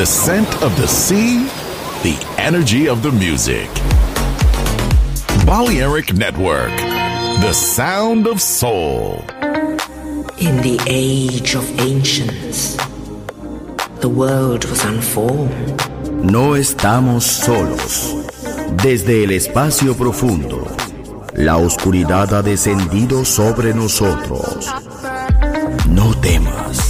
The scent of the sea, the energy of the music. Balearic Network, the sound of soul. In the age of ancients, the world was unformed. No estamos solos. Desde el espacio profundo, la oscuridad ha descendido sobre nosotros. No temas.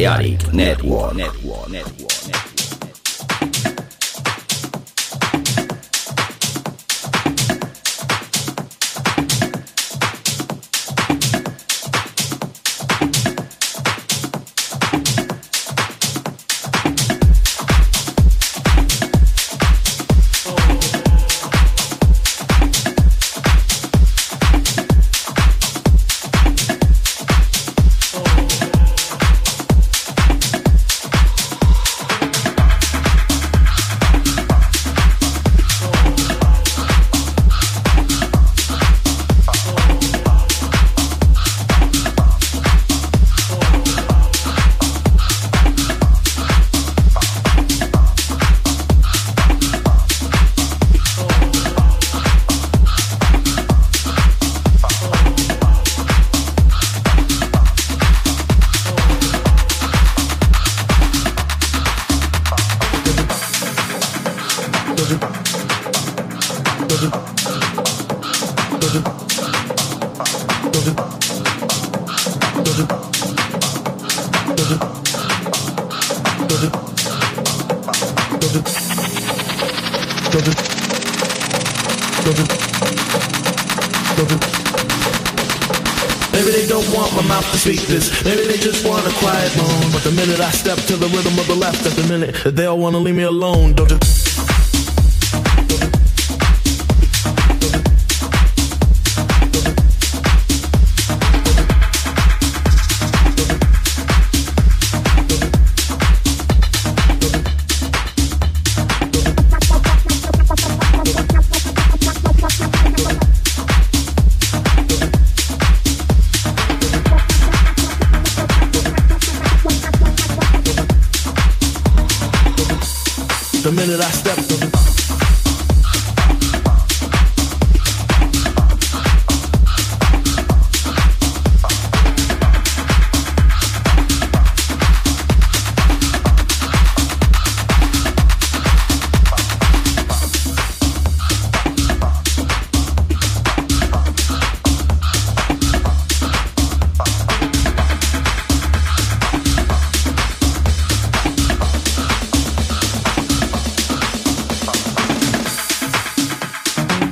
yada, yada,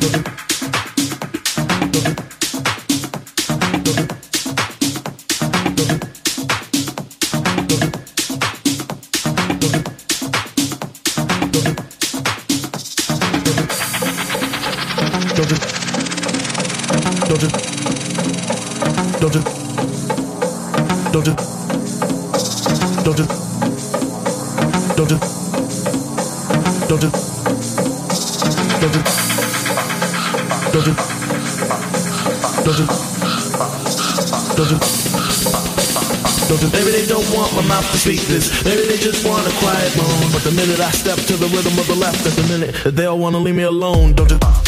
Thank you. My mouth to speak this. Maybe they just want a quiet moan. But the minute I step to the rhythm of the left, at the minute they all wanna leave me alone. Don't you?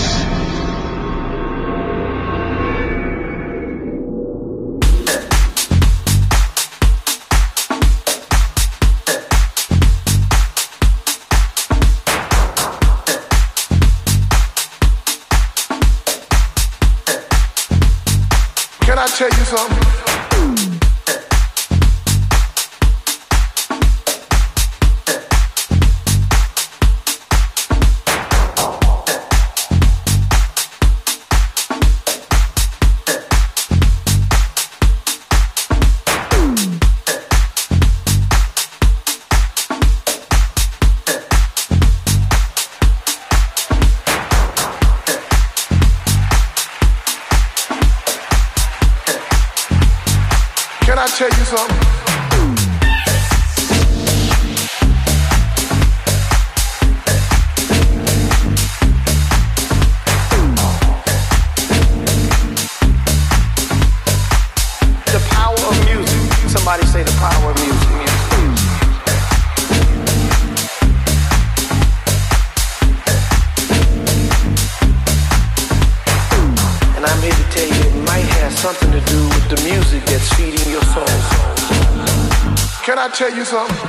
Tell you something?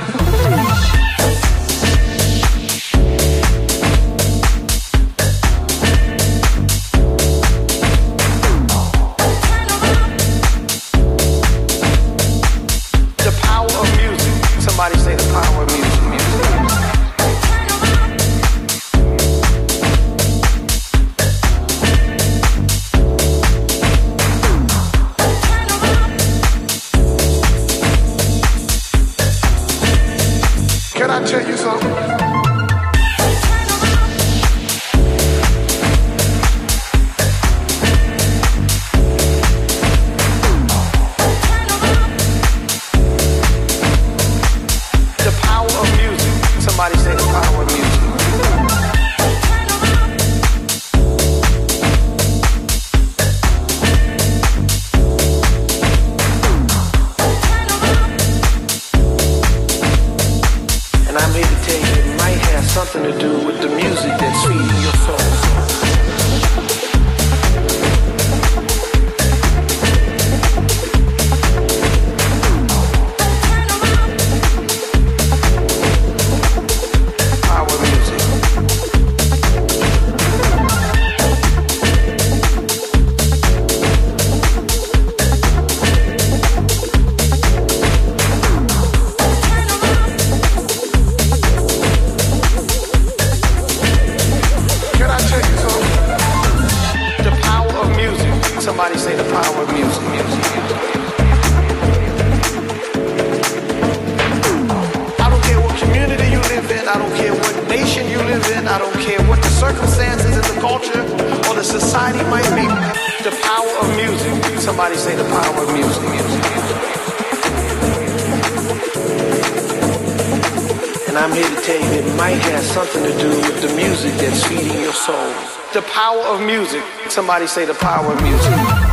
And I'm here to tell you it might have something to do with the music that's feeding your soul. Somebody say the power of music.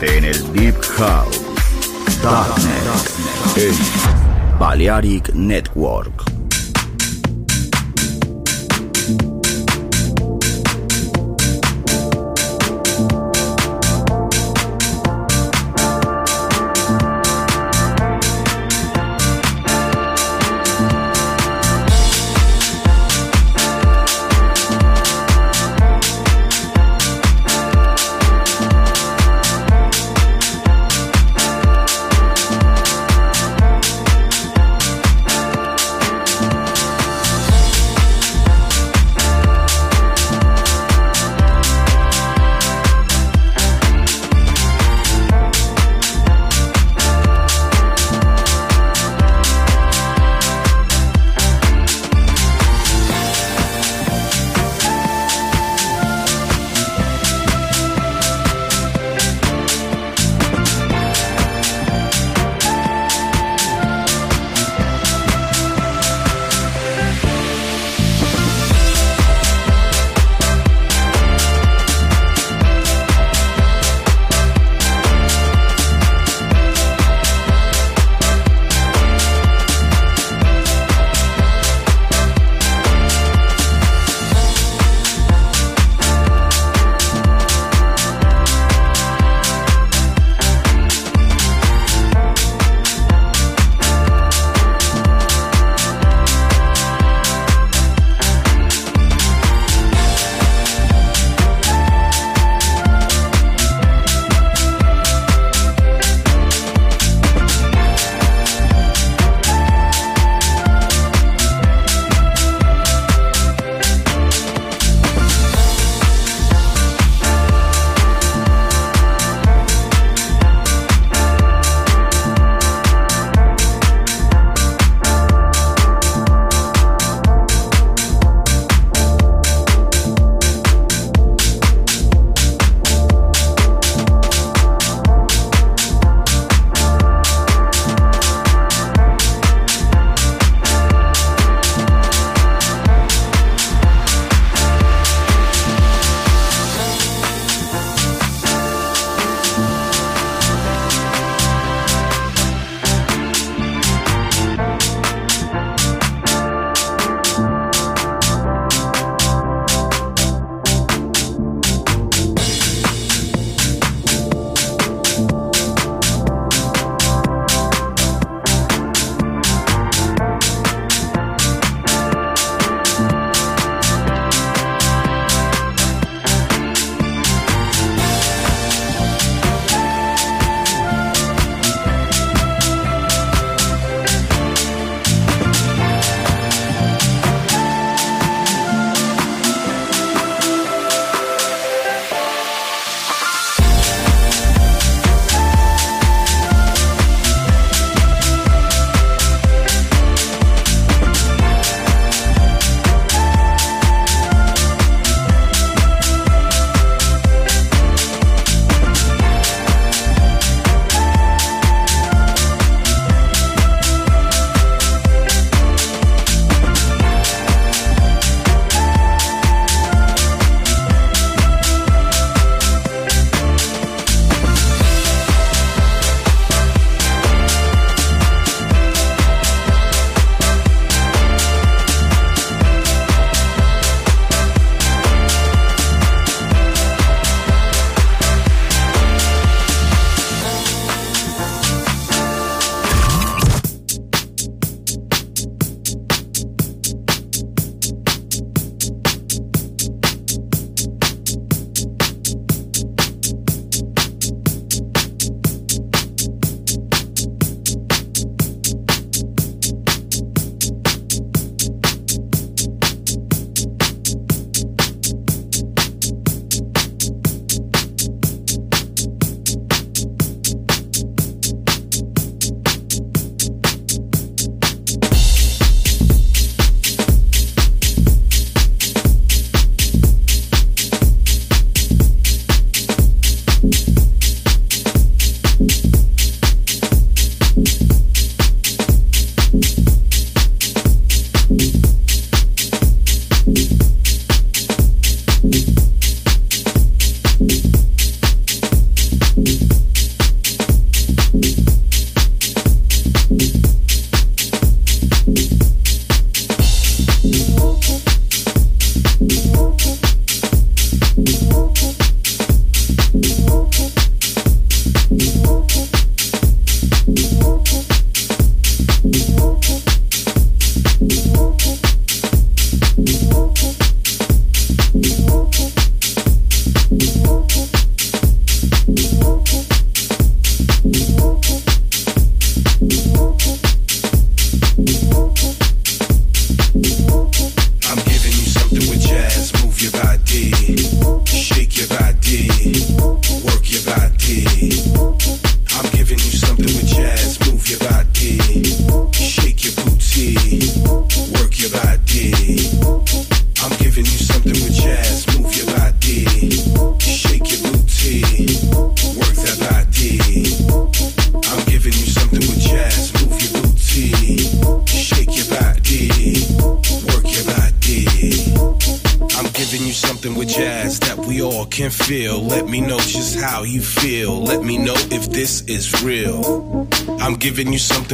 En el Deep House. Darknet. Darknet. Darknet. Balearic Network.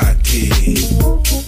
body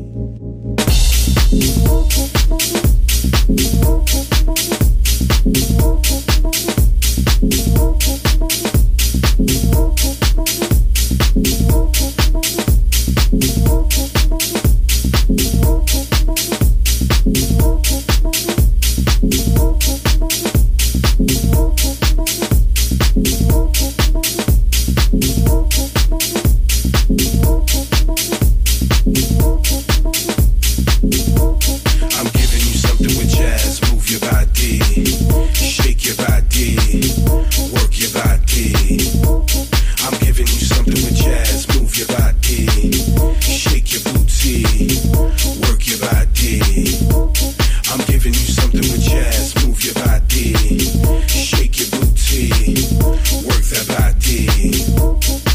ansiedade.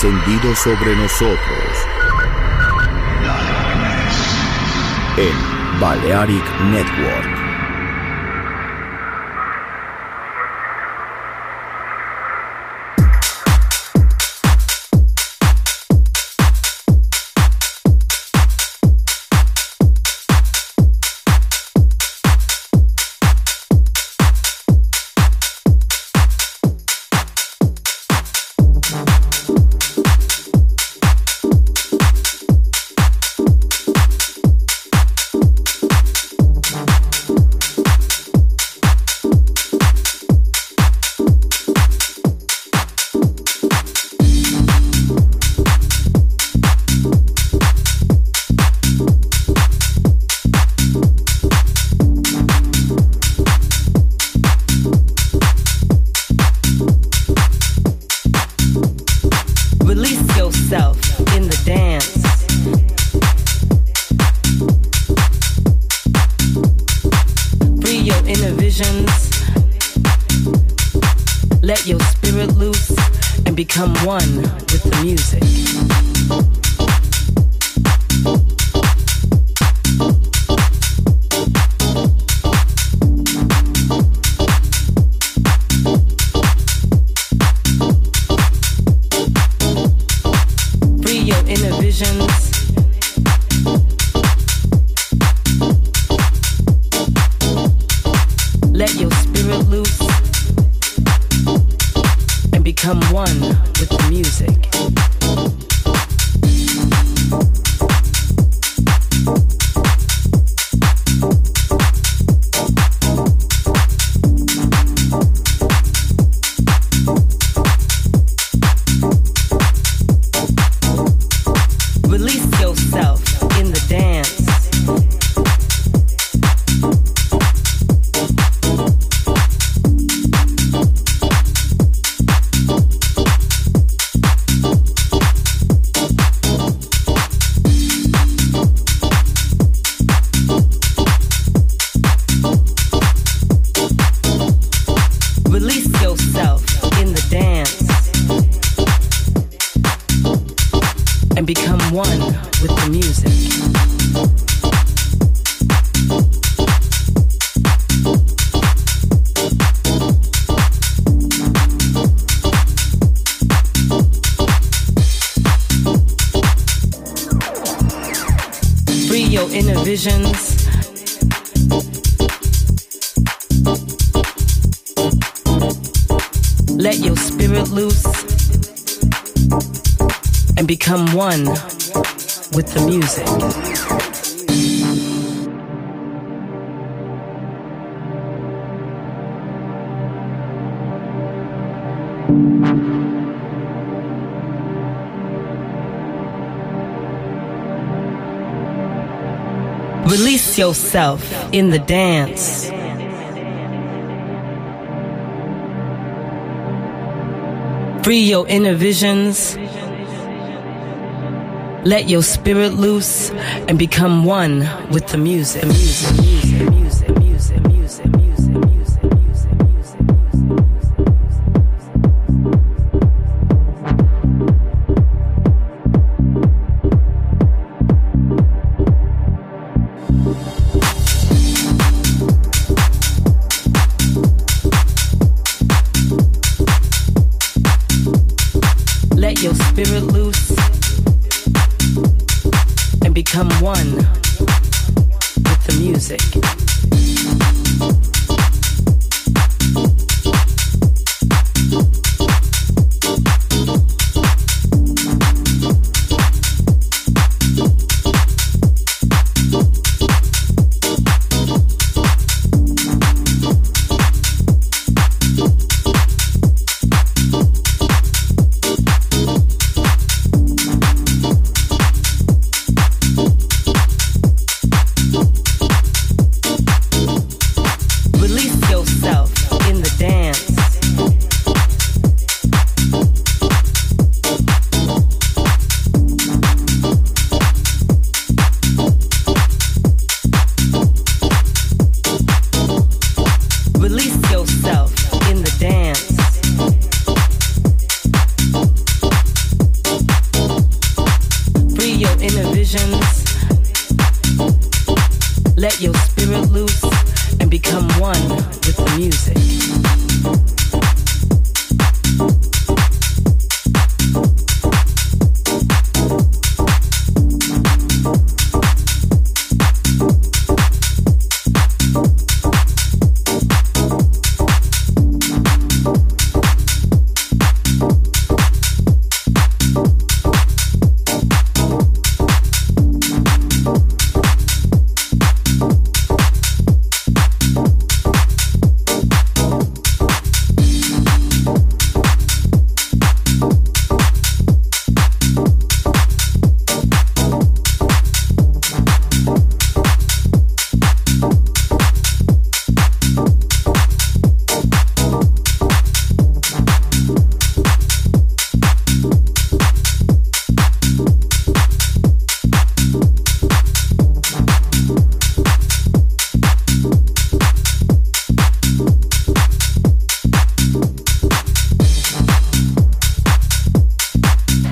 Descendido sobre nosotros. En Balearic Network. Let your spirit loose and become one with the music. Release yourself in the dance. Free your inner visions. Let your spirit loose and become one with the music. music, music, music,